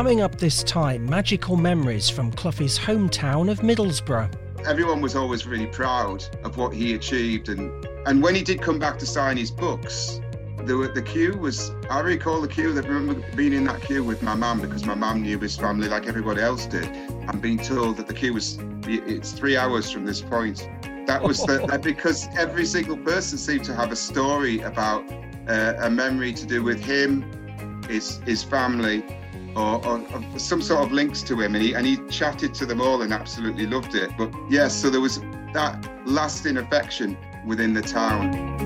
coming up this time, magical memories from Cloughie's hometown of Middlesbrough. Everyone was always really proud of what he achieved, and, and when he did come back to sign his books, the, the queue was, I recall the queue, I remember being in that queue with my mum because my mum knew his family like everybody else did, and being told that the queue was, it's three hours from this point. That was the, because every single person seemed to have a story about uh, a memory to do with him, his, his family, or, or, or, some sort of links to him, and he and he chatted to them all and absolutely loved it. But yes, so there was that lasting affection within the town.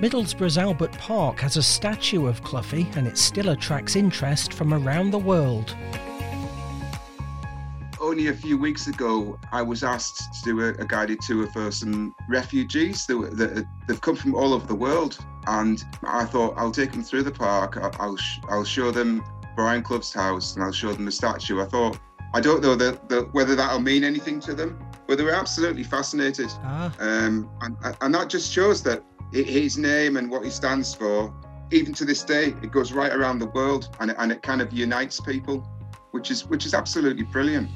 Middlesbrough's Albert Park has a statue of Cloughie and it still attracts interest from around the world. Only a few weeks ago, I was asked to do a, a guided tour for some refugees that, that, they've come from all over the world, and I thought I'll take them through the park. I'll I'll, I'll show them Brian Clough's house and I'll show them the statue. I thought I don't know that, that whether that'll mean anything to them, but they were absolutely fascinated, ah. um, and, and that just shows that his name and what he stands for, even to this day, it goes right around the world and it, and it kind of unites people, which is which is absolutely brilliant.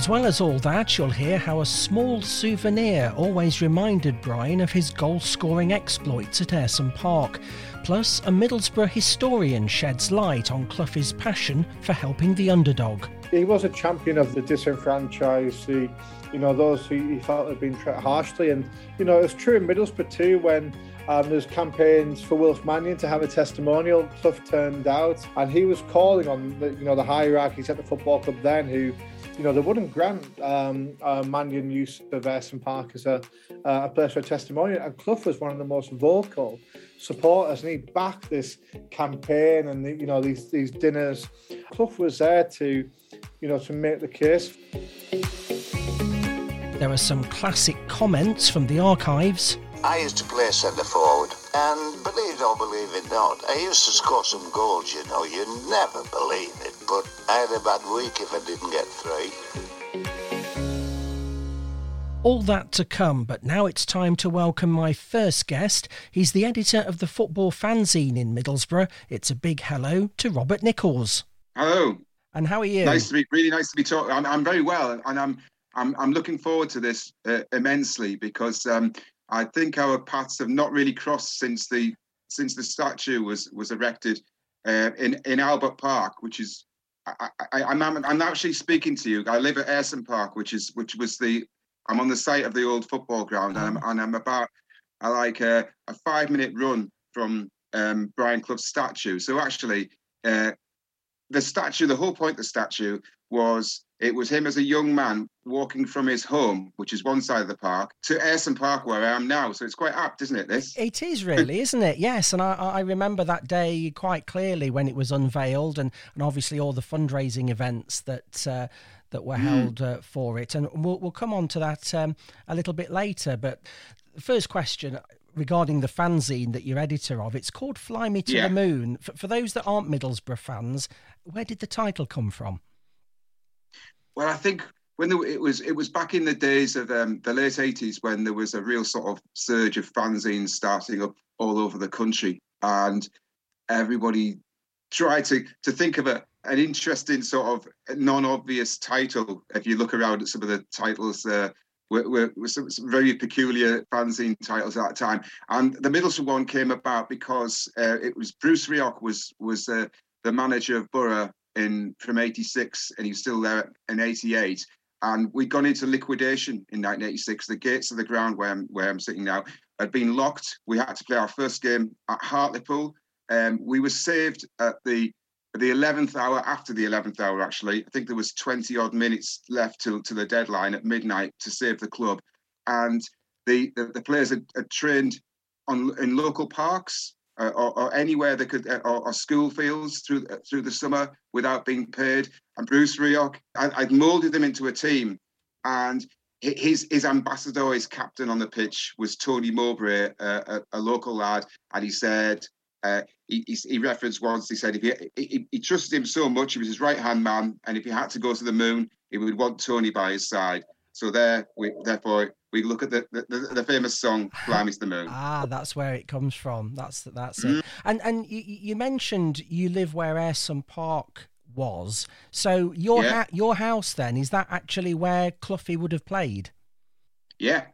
As well as all that, you'll hear how a small souvenir always reminded Brian of his goal scoring exploits at Ayresome Park. Plus, a Middlesbrough historian sheds light on Cloughie's passion for helping the underdog. He was a champion of the disenfranchised, the you know, those who he felt had been treated harshly. And, you know, it's true in Middlesbrough too when um, there's campaigns for Wilf Mannion to have a testimonial. Clough turned out, and he was calling on the, you know, the hierarchies at the football club then who, you know, they wouldn't grant um, uh, Mannion use of Ayresome Park as a, uh, a place for a testimonial. And Clough was one of the most vocal supporters, and he backed this campaign and the, you know these these dinners. Clough was there to, you know, to make the case. There are some classic comments from the archives. I used to play centre forward, and believe it or believe it not, I used to score some goals, you know. You never believe it, but I had a bad week if I didn't get three. All that to come, but now it's time to welcome my first guest. He's the editor of the Football Fanzine in Middlesbrough. It's a big hello to Robert Nichols. Hello. And how are you? Nice to be really nice to be talking. I'm, I'm very well, and I'm I'm, I'm looking forward to this uh, immensely because um, I think our paths have not really crossed since the since the statue was was erected uh, in in Albert Park, which is I, am I'm, I'm actually speaking to you. I live at Ayresome Park, which is which was the I'm on the site of the old football ground, and I'm, and I'm about I like a, a five minute run from um, Brian Clough's statue. So actually, uh, the statue, the whole point of the statue was it was him as a young man walking from his home, which is one side of the park, to Ayresome Park, where I am now. So it's quite apt, isn't it? This it is really, isn't it? Yes, and I, I remember that day quite clearly when it was unveiled, and, and obviously all the fundraising events that. Uh, that were mm. held uh, for it, and we'll, we'll come on to that um, a little bit later. But the first question regarding the fanzine that you're editor of. It's called Fly Me to yeah. the Moon. For, for, those that aren't Middlesbrough fans, where did the title come from? Well, I think when there, it was it was back in the days of um, the late eighties when there was a real sort of surge of fanzines starting up all over the country, and everybody tried to to think of a an interesting sort of non-obvious title. If you look around at some of the titles, uh, were, were, were some, some, very peculiar fanzine titles at that time. And the Middlesbrough one came about because uh, it was Bruce Rioch was was uh, the manager of Borough in from 86 and he was still there in 88 and we'd gone into liquidation in 1986 the gates of the ground where I'm, where I'm sitting now had been locked. We had to play our first game at Hartlepool. Um, we were saved at the the 11th hour after the 11th hour actually. I think there was 20 odd minutes left till to the deadline at midnight to save the club. And the the, the players had, had trained on in local parks uh, or, or, anywhere they could, uh, or, or, school fields through uh, through the summer without being paid. And Bruce Rioch, I'd moulded them into a team, and his his ambassador, his captain on the pitch was Tony Mowbray, a, a, local lad, and he said. Uh, he, he, referenced once. He said if he, he, he trusted him so much, he was his right hand man, and if he had to go to the moon, he would want Tony by his side. So there, we, therefore, we look at the the, the, famous song "Fly Me to the Moon." Ah, that's where it comes from. That's that's mm. it. And and you, you mentioned you live where Ayresome Park was. So your yeah. ha- your house then is that actually where Cloughie would have played? Yeah,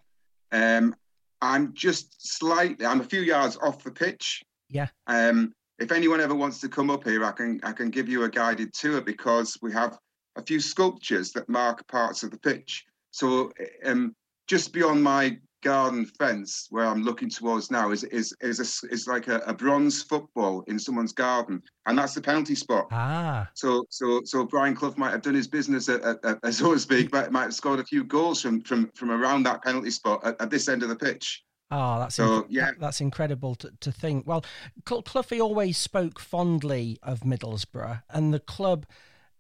um, I'm just slightly. I'm a few yards off the pitch. Yeah. Um, if anyone ever wants to come up here, I can I can give you a guided tour because we have a few sculptures that mark parts of the pitch. So um, just beyond my garden fence where I'm looking towards now is is is a, is like a, a, bronze football in someone's garden, and that's the penalty spot. Ah. So so so Brian Clough might have done his business, at, at, at, so to speak, but might have scored a few goals from from from around that penalty spot at, at this end of the pitch. Oh, that's so, inc- yeah. that's incredible to, to think. Well, Cloughie always spoke fondly of Middlesbrough, and the club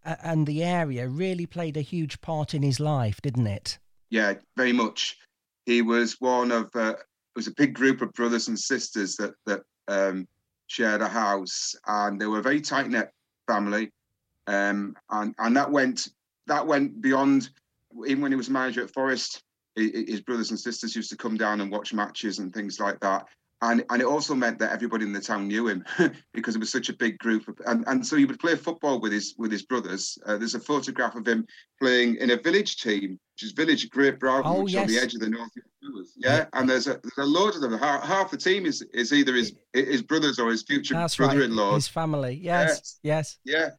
and the area really played a huge part in his life, didn't it? Yeah, very much he was one of uh, it was a big group of brothers and sisters that that um, shared a house, and they were a very tight knit family, um, and and that went that went beyond even when he was manager at Forest. His brothers and sisters used to come down and watch matches and things like that and and it also meant that everybody in the town knew him because it was such a big group of, and and so he would play football with his with his brothers uh, there's a photograph of him playing in a village team which is village great Broughton oh, which yes. on the edge of the north yeah? yeah and there's a there's a load of them half, half the team is is either his his brothers or his future That's brother-in-law right. his family yes yes, yes. yeah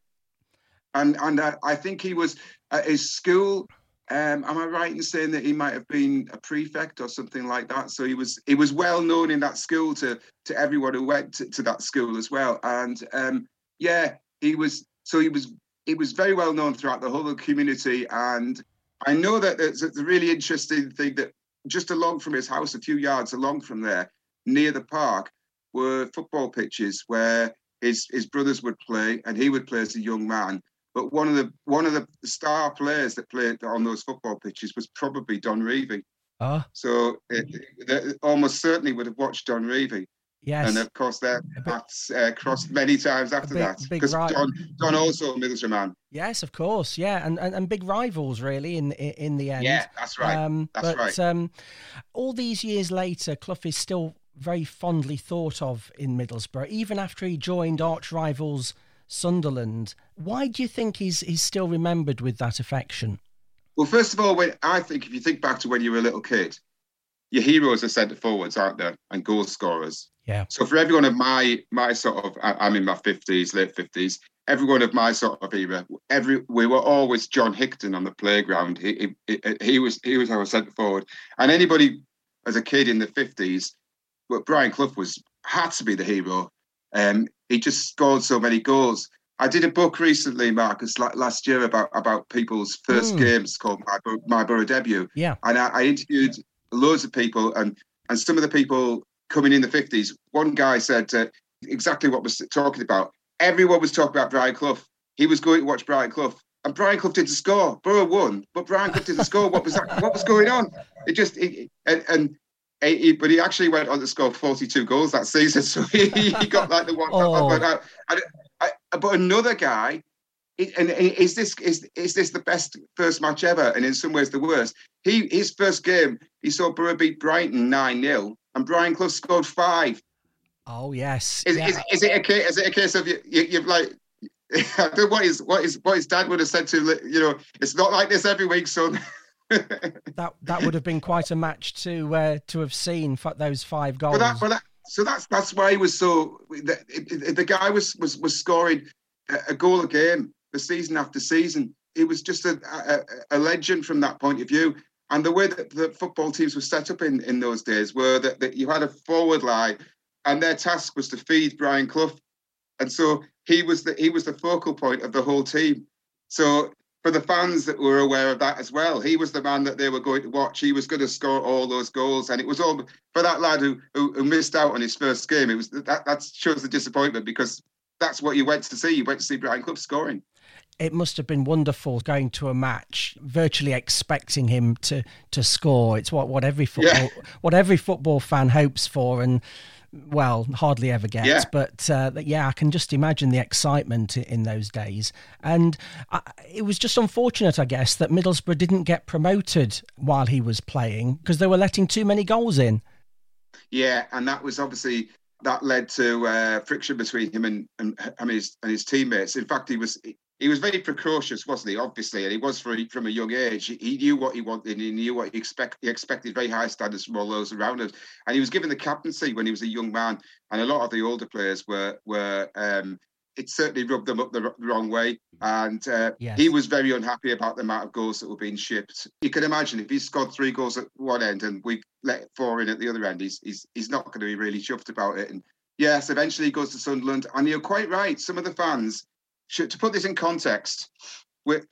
and and I think he was at his school um, am I right in saying that he might have been a prefect or something like that? So he was he was well known in that school to to everyone who went to, to that school as well. And um, yeah, he was so he was he was very well known throughout the whole community. And I know that there's a really interesting thing that just along from his house, a few yards along from there, near the park, were football pitches where his his brothers would play and he would play as a young man but one of the one of the star players that played on those football pitches was probably Don Revie. Oh. So it, it, almost certainly would have watched Don Revie. Yes. And of course, their paths uh, crossed many times after big, that. Because Don, Don also a Middlesbrough man. Yes, of course. Yeah, and, and, and big rivals really in in the end. Yeah, that's right. Um, that's but, right. Um, all these years later, Clough is still very fondly thought of in Middlesbrough, even after he joined arch rivals Sunderland. Why do you think he's he's still remembered with that affection? Well, first of all, when I think if you think back to when you were a little kid, your heroes are centre forwards, aren't they, and goal scorers. Yeah. So for everyone of my my sort of, I'm in my fifties, late fifties. Everyone of my sort of era, every we were always John Hickton on the playground. He he, he was he was our centre forward, and anybody as a kid in the fifties, but Brian Clough was had to be the hero. Um, he just scored so many goals. I did a book recently, Marcus, last year about about people's first mm. games called My, My Borough Debut. Yeah, and I, I, interviewed loads of people, and and some of the people coming in the fifties. One guy said uh, exactly what was talking about. Everyone was talking about Brian Clough. He was going to watch Brian Clough, and Brian Clough didn't score. Borough won, but Brian Clough didn't score. What was that? What was going on? It just it, and, and but he actually went on to score 42 goals that season. So he, he got like the one. oh. but, I, I, but another guy, and is this is is this the best first match ever? And in some ways the worst. He his first game, he saw Borough beat Brighton nine 0 and Brian Clough scored five. Oh yes. Is, yeah. is, is, it a case? Is it a case of you, you you've like I don't know what his what his what his dad would have said to you know. It's not like this every week, son. that that would have been quite a match to uh, to have seen for those five goals. But that, but that, so that's that's why he was so. The, the guy was was was scoring a goal a game, the season after season. He was just a, a, a legend from that point of view. And the way that the football teams were set up in, in those days were that, that you had a forward line, and their task was to feed Brian Clough, and so he was the he was the focal point of the whole team. So for the fans that were aware of that as well. He was the man that they were going to watch. He was going to score all those goals, and it was all for that lad who who, who missed out on his first game. It was that that shows the disappointment because that's what you went to see. You went to see Brian Clough scoring. It must have been wonderful going to a match, virtually expecting him to to score. It's what, what every football yeah. what every football fan hopes for, and well, hardly ever gets. Yeah. But uh, yeah, I can just imagine the excitement in those days. And I, it was just unfortunate, I guess, that Middlesbrough didn't get promoted while he was playing because they were letting too many goals in. Yeah, and that was obviously that led to uh, friction between him and, and, and his and his teammates. In fact, he was he was very precocious, wasn't he? Obviously, and he was for, from a young age. He knew what he wanted. He knew what he expect. He expected very high standards from all those around him, And he was given the captaincy when he was a young man. And a lot of the older players were were. Um, it certainly rubbed them up the, the wrong way, and uh, yes. he was very unhappy about the amount of goals that were being shipped. You can imagine if he scored three goals at one end and we let four in at the other end, he's he's, he's not going to be really chuffed about it. And yes, eventually he goes to Sunderland, and you're quite right. Some of the fans to put this in context,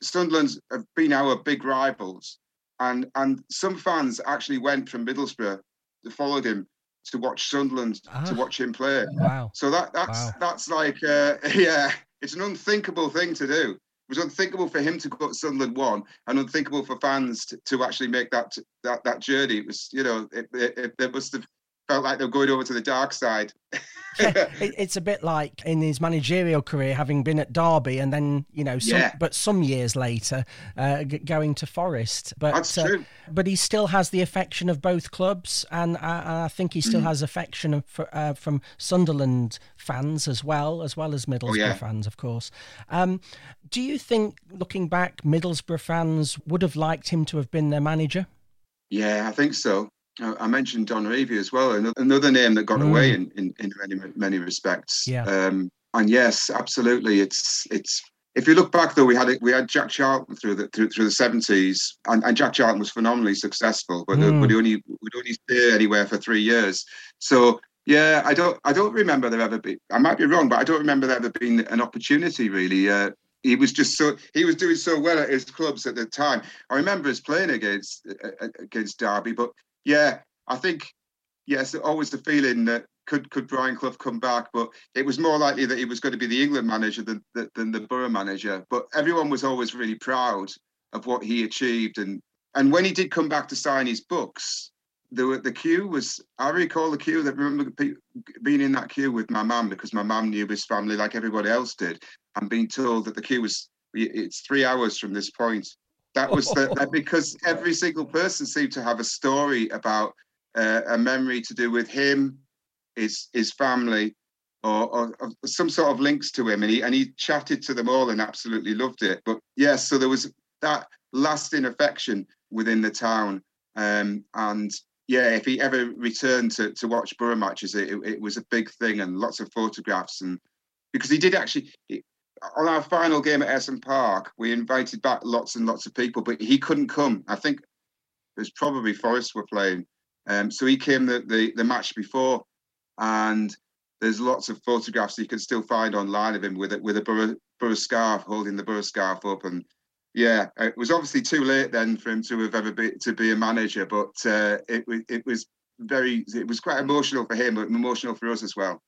Sunderland have been our big rivals, and and some fans actually went from Middlesbrough to follow him to watch Sunderland ah, to watch him play. Wow! So that that's wow. that's like uh, yeah, it's an unthinkable thing to do. It was unthinkable for him to go to Sunderland one, and unthinkable for fans to, to actually make that that that journey. It was you know it, it, it must have felt like they're going over to the dark side. yeah, it's a bit like in his managerial career, having been at Derby and then you know, some, yeah. but some years later, uh, going to Forest. But That's uh, but he still has the affection of both clubs, and I, I think he still mm. has affection of, uh, from Sunderland fans as well, as well as Middlesbrough oh, yeah. fans, of course. Um, do you think, looking back, Middlesbrough fans would have liked him to have been their manager? Yeah, I think so. I mentioned Don Revie as well, another name that got mm. away in, in, in, many many respects. Yeah. Um, and yes, absolutely, it's it's. If you look back though, we had we had Jack Charlton through the through, through the seventies, and, and Jack Charlton was phenomenally successful, but, mm. but he only would only stay anywhere for three years. So yeah, I don't I don't remember there ever be. I might be wrong, but I don't remember there ever being an opportunity really. Uh, he was just so he was doing so well at his clubs at the time. I remember us playing against uh, uh, against Derby, but yeah, I think yes, always the feeling that could could Brian Clough come back, but it was more likely that he was going to be the England manager than than the Borough manager. But everyone was always really proud of what he achieved, and and when he did come back to sign his books, the the queue was I recall the queue that remember being in that queue with my mum because my mum knew his family like everybody else did, and being told that the queue was it's three hours from this point that was the, that because every single person seemed to have a story about uh, a memory to do with him, his his family, or, or, or, some sort of links to him, and he and he chatted to them all and absolutely loved it. But yes, so there was that lasting affection within the town, um, and yeah, if he ever returned to to watch Borough matches, it, it was a big thing and lots of photographs and because he did actually on our final game at Ayresome Park, we invited back lots and lots of people, but he couldn't come. I think it was probably Forest were playing, um, so he came the, the, the match before, and there's lots of photographs you can still find online of him with a, with a borough, borough scarf, holding the borough scarf up, and yeah, it was obviously too late then for him to have ever be to be a manager, but uh, it it was very it was quite emotional for him, but emotional for us as well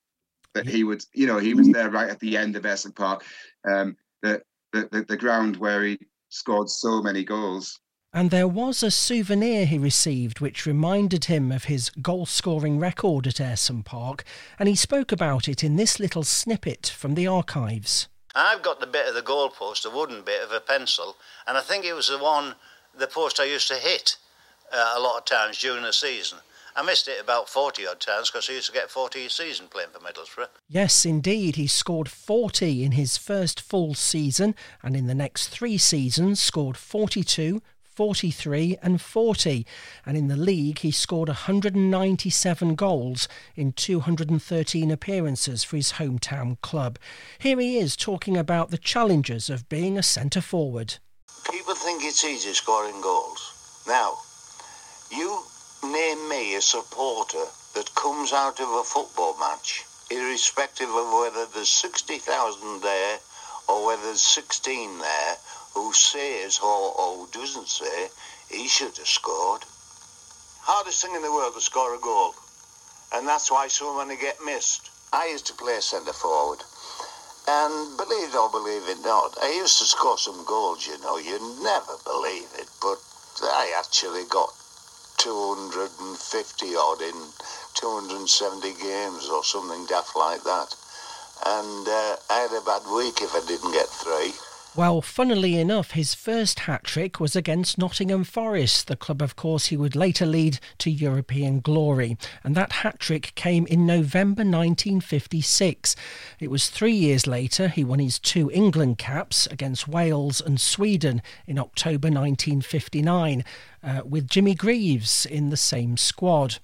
that he would, you know, he was there right at the end of Ayresome Park, um, the, the, the ground where he scored so many goals. And there was a souvenir he received which reminded him of his goal scoring record at Ayresome Park, and he spoke about it in this little snippet from the archives. I've got the bit of the goalpost, a wooden bit of a pencil, and I think it was the one, the post I used to hit uh, a lot of times during the season. I missed it about 40 odd times because he used to get 40 a season playing for Middlesbrough. Yes, indeed. He scored 40 in his first full season and in the next three seasons scored 42, 43 and 40. And in the league, he scored 197 goals in 213 appearances for his hometown club. Here he is talking about the challenges of being a centre forward. People think it's easy scoring goals. Now, you Name me a supporter that comes out of a football match, irrespective of whether there's 60,000 there or whether there's 16 there, who says or, or doesn't say he should have scored. Hardest thing in the world to score a goal. And that's why so many get missed. I used to play centre forward. And believe it or believe it not, I used to score some goals, you know. You never believe it, but I actually got 250 odd in 270 games or something daft like that. And uh, I had a bad week if I didn't get three. Well, funnily enough, his first hat trick was against Nottingham Forest, the club, of course, he would later lead to European glory. And that hat trick came in November 1956. It was three years later he won his two England caps against Wales and Sweden in October 1959, uh, with Jimmy Greaves in the same squad.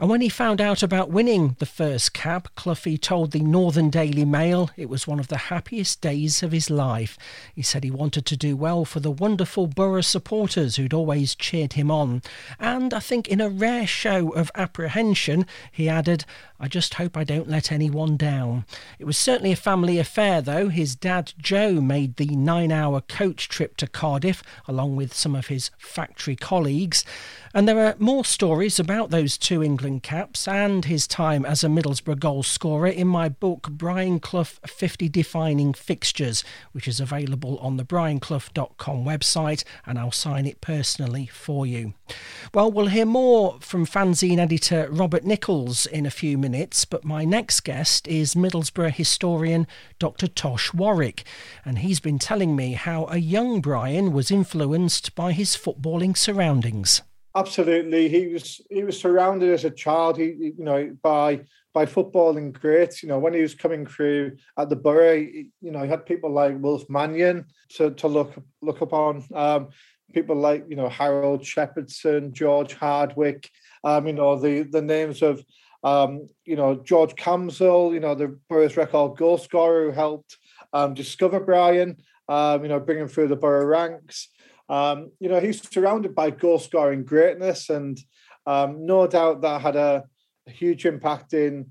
And when he found out about winning the first cap, Cloughie told the Northern Daily Mail it was one of the happiest days of his life. He said he wanted to do well for the wonderful Borough supporters who'd always cheered him on. And I think in a rare show of apprehension, he added, I just hope I don't let anyone down. It was certainly a family affair, though. His dad, Joe, made the nine hour coach trip to Cardiff along with some of his factory colleagues. And there are more stories about those two England caps and his time as a Middlesbrough goal scorer in my book, Brian Clough 50 Defining Fixtures, which is available on the brianclough.com website, and I'll sign it personally for you. Well, we'll hear more from fanzine editor Robert Nichols in a few minutes, but my next guest is Middlesbrough historian Dr. Tosh Warwick, and he's been telling me how a young Brian was influenced by his footballing surroundings. Absolutely, he was he was surrounded as a child. He, you know, by by footballing greats. You know, when he was coming through at the Borough, you know, he had people like Wilf Mannion to to look look upon. Um, people like you know Harold Shepherdson, George Hardwick. Um, you know the the names of um, you know George Camsell. You know the Borough's record goal scorer who helped um, discover Brian. Um, you know, bring him through the Borough ranks. Um, you know, he's surrounded by goal scoring greatness, and um, no doubt that had a, a, huge impact in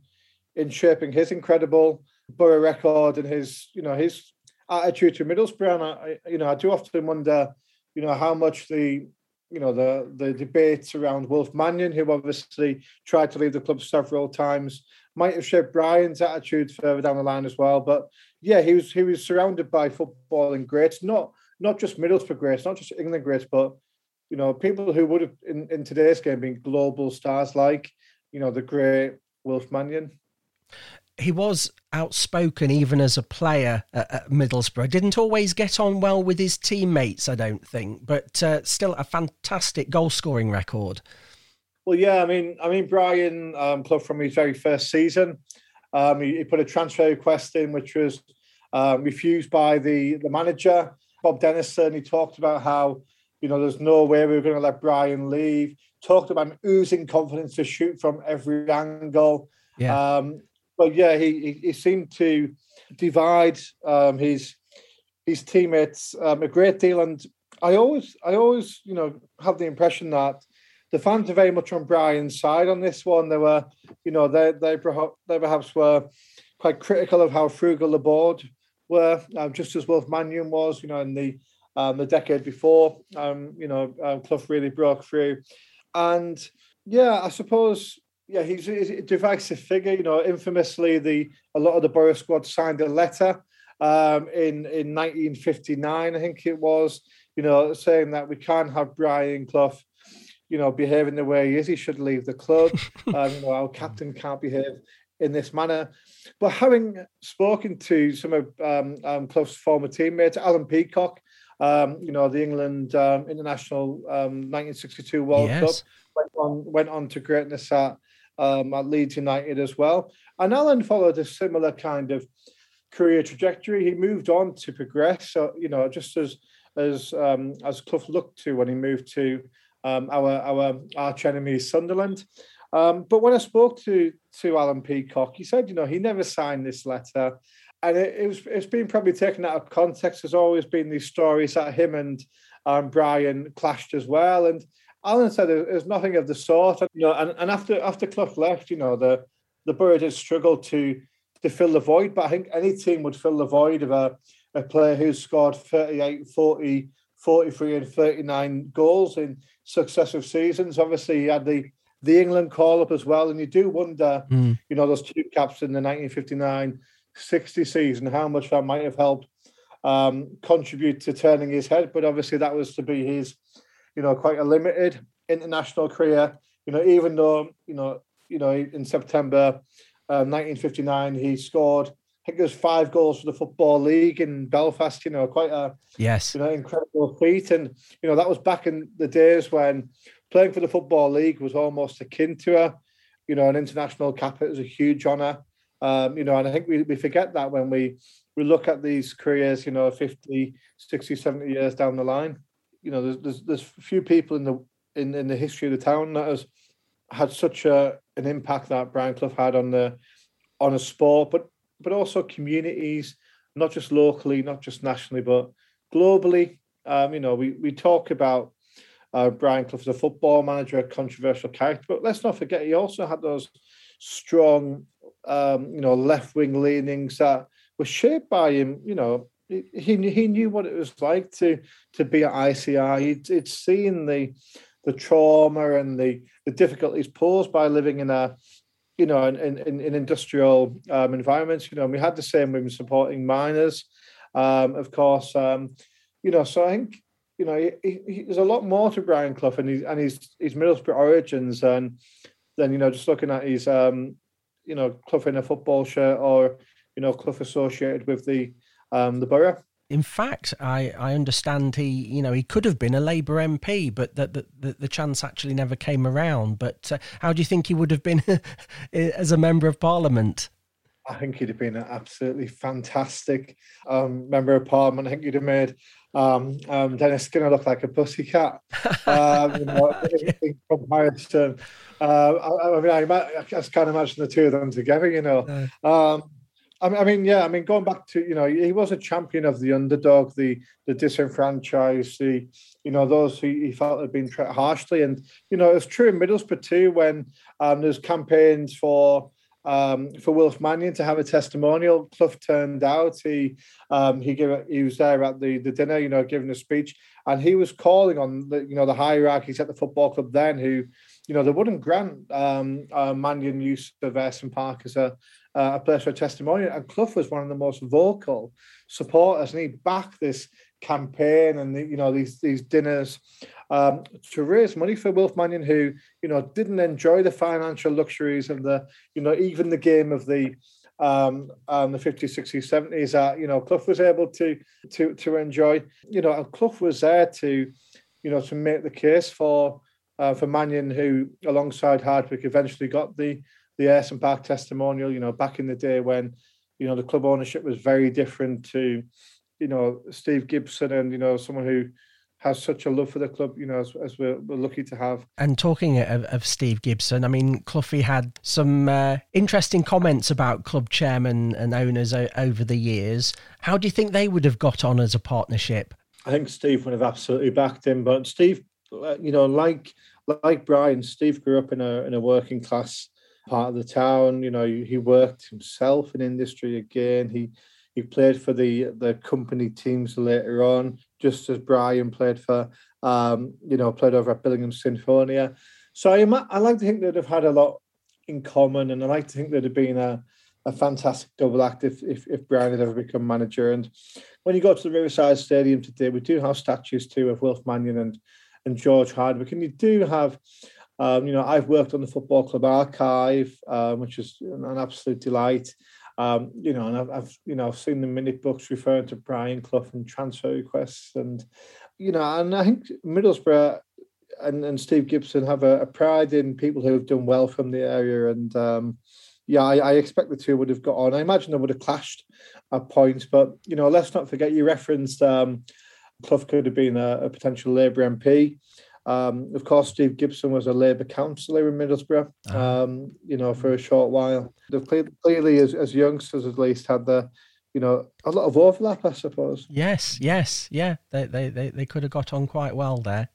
in shaping his incredible Borough record and his, you know, his attitude to Middlesbrough. And I, you know, I do often wonder, you know, how much the you know the the debates around Wilf Mannion, who obviously tried to leave the club several times, might have shaped Brian's attitude further down the line as well. But yeah, he was he was surrounded by footballing greats, not not just Middlesbrough greats, not just England greats, but you know people who would have in, in today's game been global stars like you know the great Wilf Mannion. He was outspoken even as a player at, at, Middlesbrough. Didn't always get on well with his teammates, I don't think, but uh, still a fantastic goal scoring record. Well, yeah, I mean, I mean, Brian um, Clough from his very first season, um, he, he, put a transfer request in, which was uh, refused by the the manager. Bob Dennison, he talked about how, you know, there's no way we were going to let Brian leave. Talked about oozing confidence to shoot from every angle. Yeah. Um, but yeah, he, he seemed to divide um, his his teammates um, a great deal, and I always I always you know have the impression that the fans are very much on Brian's side on this one. They were, you know, they they perhaps, they perhaps were quite critical of how frugal the board were, um, just as Wilf Mannion was, you know, in the um, the decade before. Um, you know, um, Clough really broke through, and yeah, I suppose yeah, he's, he's, a divisive figure. You know, infamously, the a lot of the Borough squad signed a letter um, in in 1959, I think it was. You know, saying that we can't have Brian Clough you know, behaving the way he is, he should leave the club. um, you know, our captain can't behave in this manner. But having spoken to some of um, um, Clough's former teammates, Alan Peacock, um, you know, the England um, international 1962 um, World yes. Cup, went on, went on to greatness at, um, at Leeds United as well. And Alan followed a similar kind of career trajectory. He moved on to progress, so, you know, just as as um, as Clough looked to when he moved to um, our our arch enemy Sunderland. Um, but when I spoke to to Alan Peacock, he said, you know, he never signed this letter, and it, it was it's been probably taken out of context. There's always been these stories that him and um, Brian clashed as well, and Alan said there's nothing of the sort. And, you know, and, and after after Clough left, you know, the the Borough has struggled to to fill the void, but I think any team would fill the void of a, a player who's scored 38, 40, 43 and 39 goals in successive seasons. Obviously, he had the the England call up as well. And you do wonder, mm. you know, those two caps in the 1959 60 season, how much that might have helped um, contribute to turning his head. But obviously, that was to be his, you know, quite a limited international career. You know, even though you know, you know, in September uh, 1959 he scored. I think it was five goals for the football league in Belfast. You know, quite a yes, you know, incredible feat. And you know, that was back in the days when playing for the football league was almost akin to a, you know, an international cap. It was a huge honour. Um, you know, and I think we, we forget that when we we look at these careers, you know, 50, 60, 70 years down the line. You know, there's there's, there's few people in the in, in the history of the town that has had such a an impact that Brian Clough had on the on a sport, but but also communities, not just locally, not just nationally, but globally. Um, you know, we we talk about uh, Brian Clough as a football manager, a controversial character, but let's not forget he also had those strong, um, you know, left wing leanings that were shaped by him. You know, he he knew what it was like to to be at ICI. He'd, he'd seen the the trauma and the the difficulties posed by living in a you know in in, in industrial um, environments. You know, we had the same with supporting miners, um, of course. Um, you know, so I think you know he, he, there's a lot more to Brian Clough and his and his his Middlesbrough origins and then you know just looking at his um you know Clough in a football shirt or you know Clough associated with the um the borough. In fact, I, I understand he you know he could have been a Labour MP, but that the, the, the, chance actually never came around. But uh, how do you think he would have been as a member of Parliament? I think he'd have been an absolutely fantastic um, member of Parliament. I think he'd have made um, um, Dennis Skinner look like a pussycat. Um, you know, in comparison, uh, I, I, mean, I, I, just can't imagine the two of them together. You know. Um, I mean, yeah, I mean, going back to you know, he was a champion of the underdog, the the disenfranchised, the you know those who he felt had been treated harshly, and you know it's true in Middlesbrough too when um, there's campaigns for um, for Wilf Mannion to have a testimonial. Clough turned out. He um, he gave he was there at the, the dinner, you know, giving a speech, and he was calling on the you know the hierarchies at the football club then who you know they wouldn't grant um, uh, Mannion use of Ayresome Park as a uh, a place for a testimonial. And Clough was one of the most vocal supporters, and he backed this campaign and the, you know these these dinners um, to raise money for Wilf Mannion, who you know didn't enjoy the financial luxuries and the you know even the game of the um, um, the 50s, 60s, 70s that you know Clough was able to to to enjoy. You know, and Clough was there to you know to make the case for uh, for Mannion, who alongside Hardwick eventually got the the Ayresome Park testimonial, you know, back in the day when, you know, the club ownership was very different to, you know, Steve Gibson and, you know, someone who has such a love for the club, you know, as, as we're, we're, lucky to have. And talking of, of, Steve Gibson, I mean, Cloughie had some uh, interesting comments about club chairman and owners o- over the years. How do you think they would have got on as a partnership? I think Steve would have absolutely backed him, but Steve, uh, you know, like like Brian, Steve grew up in a in a working class part of the town. You know, he worked himself in industry again. He he played for the the company teams later on, just as Brian played for um, you know, played over at Billingham Synthonia. So I, I like to think they'd have had a lot in common, and I like to think there'd have been a, a fantastic double act if, if, if Brian had ever become manager. And when you go to the Riverside Stadium today, we do have statues too of Wilf Mannion and and George Hardwick, and you do have um, you know, I've worked on the Football Club archive, um, which is an absolute delight. Um, you know, and I've, I've, you know I've seen the minute books referring to Brian Clough and transfer requests, and you know, and I think Middlesbrough and, and Steve Gibson have a, a pride in people who have done well from the area, and um, yeah, I, I, expect the two would have got on. I imagine they would have clashed at points, but you know, let's not forget you referenced um, Clough could have been a, a potential Labour MP. Um, of course, Steve Gibson was a Labour councillor in Middlesbrough, ah. um, you know, for a short while. They've clearly, as, as youngsters at least, had the, you know, a lot of overlap, I suppose. Yes, yes, yeah. They, they, they, they could have got on quite well there.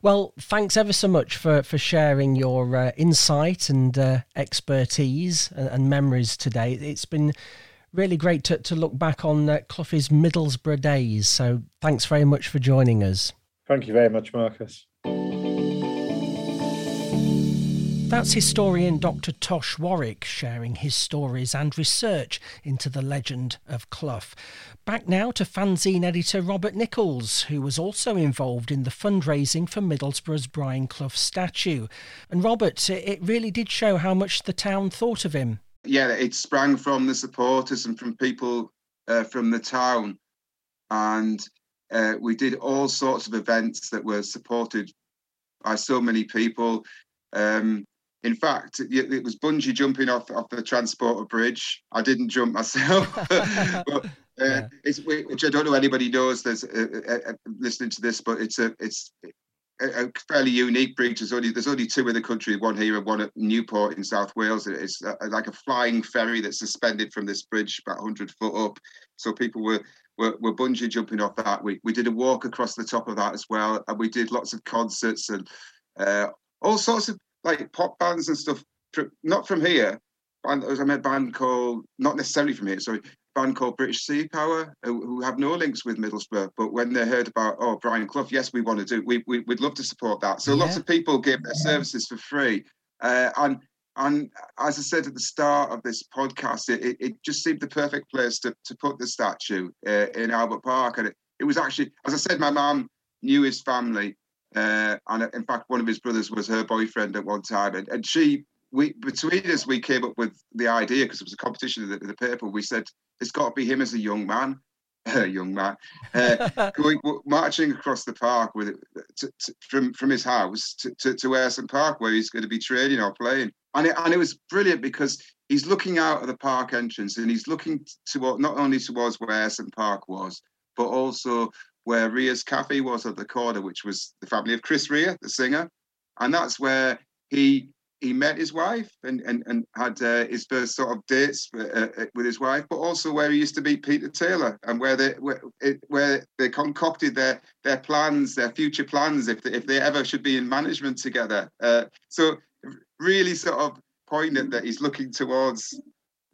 Well, thanks ever so much for, for sharing your uh, insight and uh, expertise and, and, memories today. It's been really great to, to look back on uh, Cloughie's Middlesbrough days. So thanks very much for joining us. Thank you very much, Marcus. That's historian Dr. Tosh Warwick sharing his stories and research into the legend of Clough. Back now to fanzine editor Robert Nichols, who was also involved in the fundraising for Middlesbrough's Brian Clough statue. And Robert, it really did show how much the town thought of him. Yeah, it sprang from the supporters and from people uh, from the town. And uh, we did all sorts of events that were supported by so many people. Um, in fact, it, was bungee jumping off off the transporter bridge. I didn't jump myself, but uh, yeah. which I don't know anybody knows. There's uh, uh, uh, listening to this, but it's a it's a, a, fairly unique bridge. There's only there's only two in the country, one here and one at Newport in South Wales. It's uh, like a flying ferry that's suspended from this bridge about 100 foot up. So people were were, were bungee jumping off that. We we did a walk across the top of that as well, and we did lots of concerts and uh, all sorts of like pop bands and stuff, not from here. Band, I met a band called, not necessarily from here, sorry, band called British Sea Power, who, have no links with Middlesbrough. But when they heard about, oh, Brian Clough, yes, we want to do, we, we, would love to support that. So yeah. lots of people give their services for free. Uh, and and as I said at the start of this podcast, it, it, just seemed the perfect place to, to put the statue uh, in Albert Park. And it, it was actually, as I said, my mum knew his family. Uh, and in fact, one of his brothers was her boyfriend at one time, and, and she, we between us, we came up with the idea because it was a competition in the, the, paper. We said it's got to be him as a young man, a young man, uh, going marching across the park with to, to, from from his house to, to, to Park, where he's going to be training or playing. And it, and it was brilliant because he's looking out of the park entrance and he's looking toward not only towards where Ayresome Park was, but also where Rea's Cafe was at the corner, which was the family of Chris Rea, the singer, and that's where he he met his wife and and, and had uh, his first sort of dates uh, uh, with his wife, but also where he used to meet Peter Taylor and where they where, where they concocted their their plans, their future plans, if they, if they ever should be in management together. Uh, so really sort of poignant that he's looking towards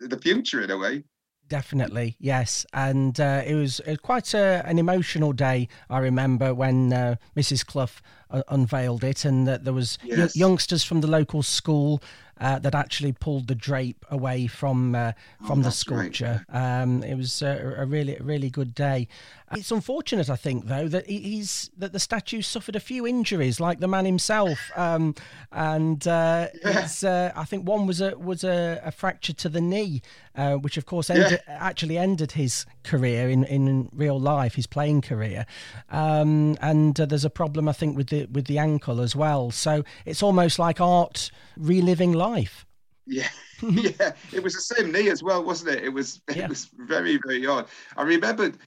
the future in a way. Definitely, yes. And uh, it, was, it, was, quite a, an emotional day, I remember, when uh, Mrs. Clough uh, unveiled it, and that there was yes. y- youngsters from the local school uh, that actually pulled the drape away from uh, from oh, the sculpture. Um, it was a, a, really really good day. It's unfortunate, I think, though, that he's that the statue suffered a few injuries, like the man himself, um, and uh, uh, I think one was a was a, a fracture to the knee, uh, which of course ended, yeah. actually ended his career in, in real life, his playing career. Um, and uh, there's a problem, I think, with the with the ankle as well. So it's almost like art reliving life. Yeah, yeah. It was the same knee as well, wasn't it? It was it yeah. was very very odd. I remembered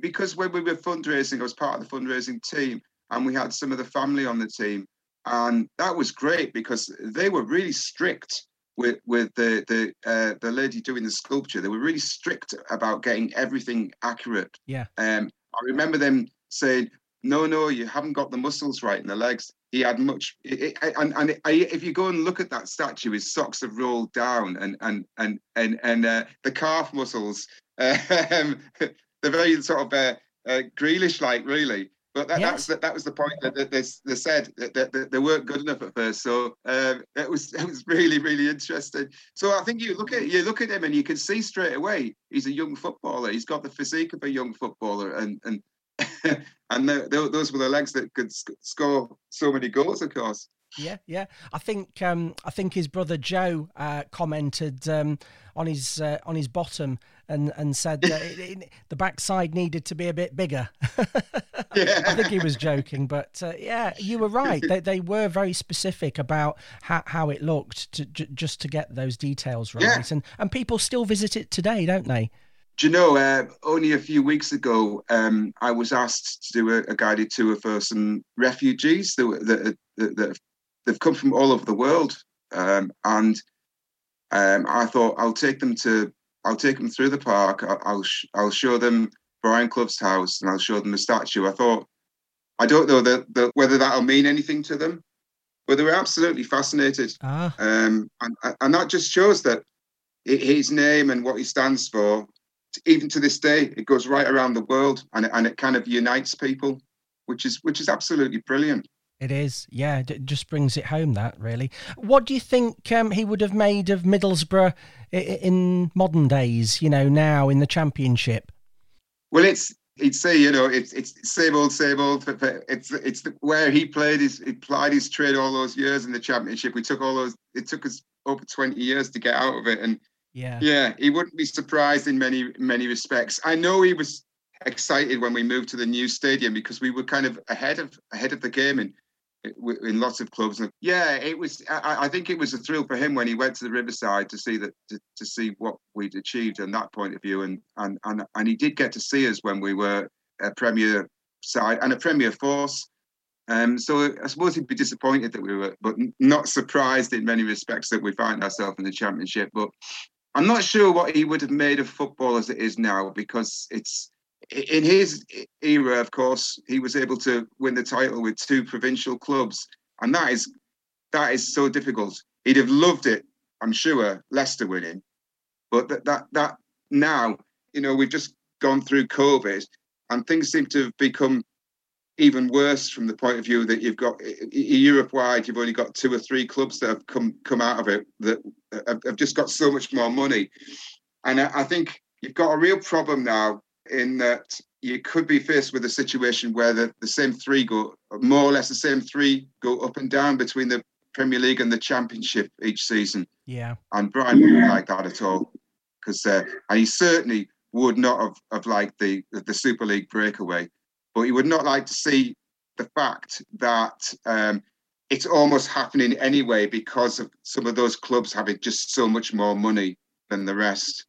because when we were fundraising, I was part of the fundraising team, and we had some of the family on the team, and that was great because they were really strict with with the the uh, the lady doing the sculpture. They were really strict about getting everything accurate. Yeah. Um, I remember them saying, "No, no, you haven't got the muscles right in the legs." He had much, it, it, and and it, if you go and look at that statue, his socks have rolled down, and and and and and uh, the calf muscles. Um, they're very sort of uh, uh, Grealish-like, really. But that, yes. that's the, that was the point that, that they, they said that, that, they weren't good enough at first. So um, it was it was really really interesting. So I think you look at you look at him and you can see straight away he's a young footballer. He's got the physique of a young footballer, and and and the, the, those were the legs that could sc- score so many goals, of course. Yeah, yeah. I think um, I think his brother Joe uh, commented um, on his uh, on his bottom and and said that it, it, the backside needed to be a bit bigger. yeah. I think he was joking, but uh, yeah, you were right. They, they were very specific about how, how it looked to j- just to get those details right, yeah. and and people still visit it today, don't they? Do you know? Uh, only a few weeks ago, um, I was asked to do a, a, guided tour for some refugees that, that, that, that they've come from all over the world, um, and um, I thought I'll take them to I'll take them through the park. I'll I'll, sh- I'll, show them Brian Clough's house and I'll show them the statue. I thought I don't know that, that whether that'll mean anything to them, but they were absolutely fascinated. Ah. Um, and and that just shows that his name and what he stands for, even to this day, it goes right around the world and it, and it kind of unites people, which is which is absolutely brilliant. It is, yeah. It just brings it home. That really. What do you think um, he would have made of Middlesbrough in modern days? You know, now in the Championship. Well, it's he'd say, you know, it's it's same old, same old. It's it's the, where he played his he applied his trade all those years in the Championship. We took all those. It took us over twenty years to get out of it, and yeah, yeah, he wouldn't be surprised in many many respects. I know he was excited when we moved to the new stadium because we were kind of ahead of ahead of the game and in lots of clubs. Yeah, it was. I, I, think it was a thrill for him when he went to the Riverside to see that to, to, see what we'd achieved in that point of view, and and and and he did get to see us when we were a Premier side and a Premier force. Um, so I suppose he'd be disappointed that we were, but not surprised in many respects that we find ourselves in the Championship. But I'm not sure what he would have made of football as it is now because it's in his era, of course, he was able to win the title with two provincial clubs, and that is that is so difficult. He'd have loved it, I'm sure, Leicester winning, but that that that now, you know, we've just gone through COVID, and things seem to have become even worse from the point of view that you've got Europe wide, you've only got two or three clubs that have come come out of it that have just got so much more money, and I think you've got a real problem now in that you could be faced with a situation where the, the same three go more or less the same three go up and down between the Premier League and the Championship each season. Yeah. And Brian wouldn't like that at all because uh, and he certainly would not have, have liked the the Super League breakaway, but he would not like to see the fact that um, it's almost happening anyway because of some of those clubs having just so much more money than the rest.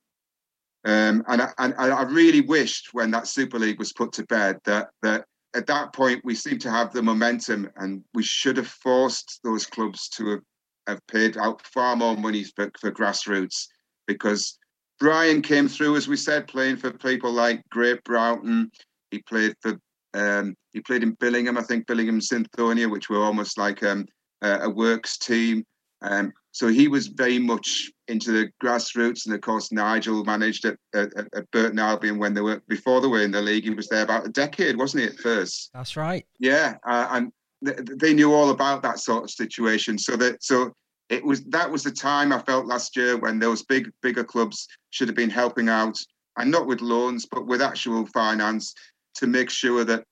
Um, and, I, and I really wished when that Super League was put to bed that that at that point we seemed to have the momentum, and we should have forced those clubs to have, have paid out far more money for, for grassroots because Brian came through, as we said, playing for people like Great Broughton. He played for um, he played in Billingham, I think Billingham Synthonia, which were almost like um, a, a works team. Um, so he was very much into the grassroots, and of course Nigel managed at, at, at Burton Albion when they were before they were in the league. He was there about a decade, wasn't he? At first, that's right. Yeah, uh, and th- they knew all about that sort of situation. So that so it was that was the time I felt last year when those big bigger clubs should have been helping out, and not with loans, but with actual finance to make sure that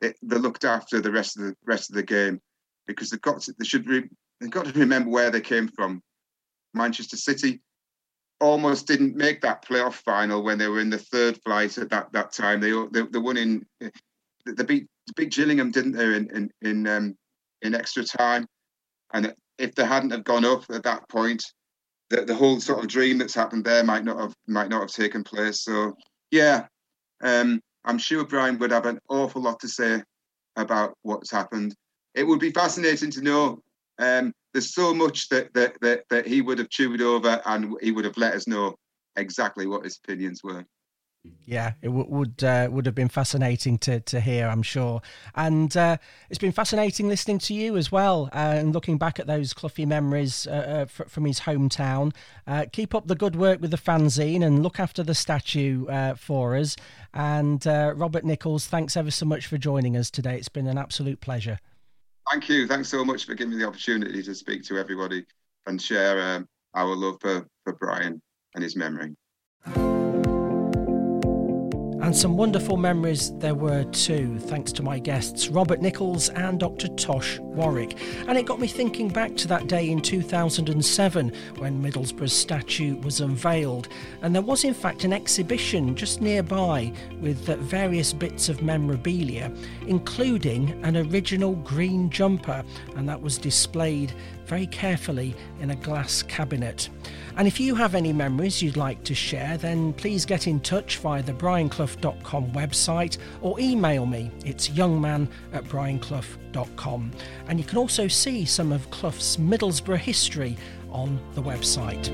it, they looked after the rest of the rest of the game because they've got to, they should re- they've got to remember where they came from. Manchester City almost didn't make that playoff final when they were in the third flight at that, that time. They they, they won in they beat beat Gillingham, didn't they, in in in, um, in extra time? And if they hadn't have gone up at that point, the, the whole sort of dream that's happened there might not have might not have taken place. So yeah, um, I'm sure Brian would have an awful lot to say about what's happened. It would be fascinating to know um, there's so much that, that that that he would have chewed over, and he would have let us know exactly what his opinions were. Yeah, it w- would uh, would have been fascinating to to hear, I'm sure, and uh, it's been fascinating listening to you as well, uh, and looking back at those Cloughie memories uh, uh, from his hometown. Uh, keep up the good work with the fanzine, and look after the statue for us. And Robert Nichols, thanks ever so much for joining us today. It's been an absolute pleasure. Thank you. Thanks so much for giving me the opportunity to speak to everybody and share um, our love for, for Brian and his memory. And some wonderful memories there were too, thanks to my guests, Robert Nichols and Dr. Tosh Warwick. And it got me thinking back to that day in 2007 when Middlesbrough's statue was unveiled. And there was, in fact, an exhibition just nearby with uh, various bits of memorabilia, including an original green jumper, and that was displayed very carefully in a glass cabinet. And if you have any memories you'd like to share, then please get in touch via the brianclough.com website or email me. It's youngman at brianclough.com. And you can also see some of Clough's Middlesbrough history on the website.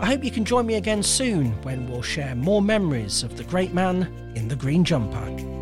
I hope you can join me again soon when we'll share more memories of the great man in the green jumper.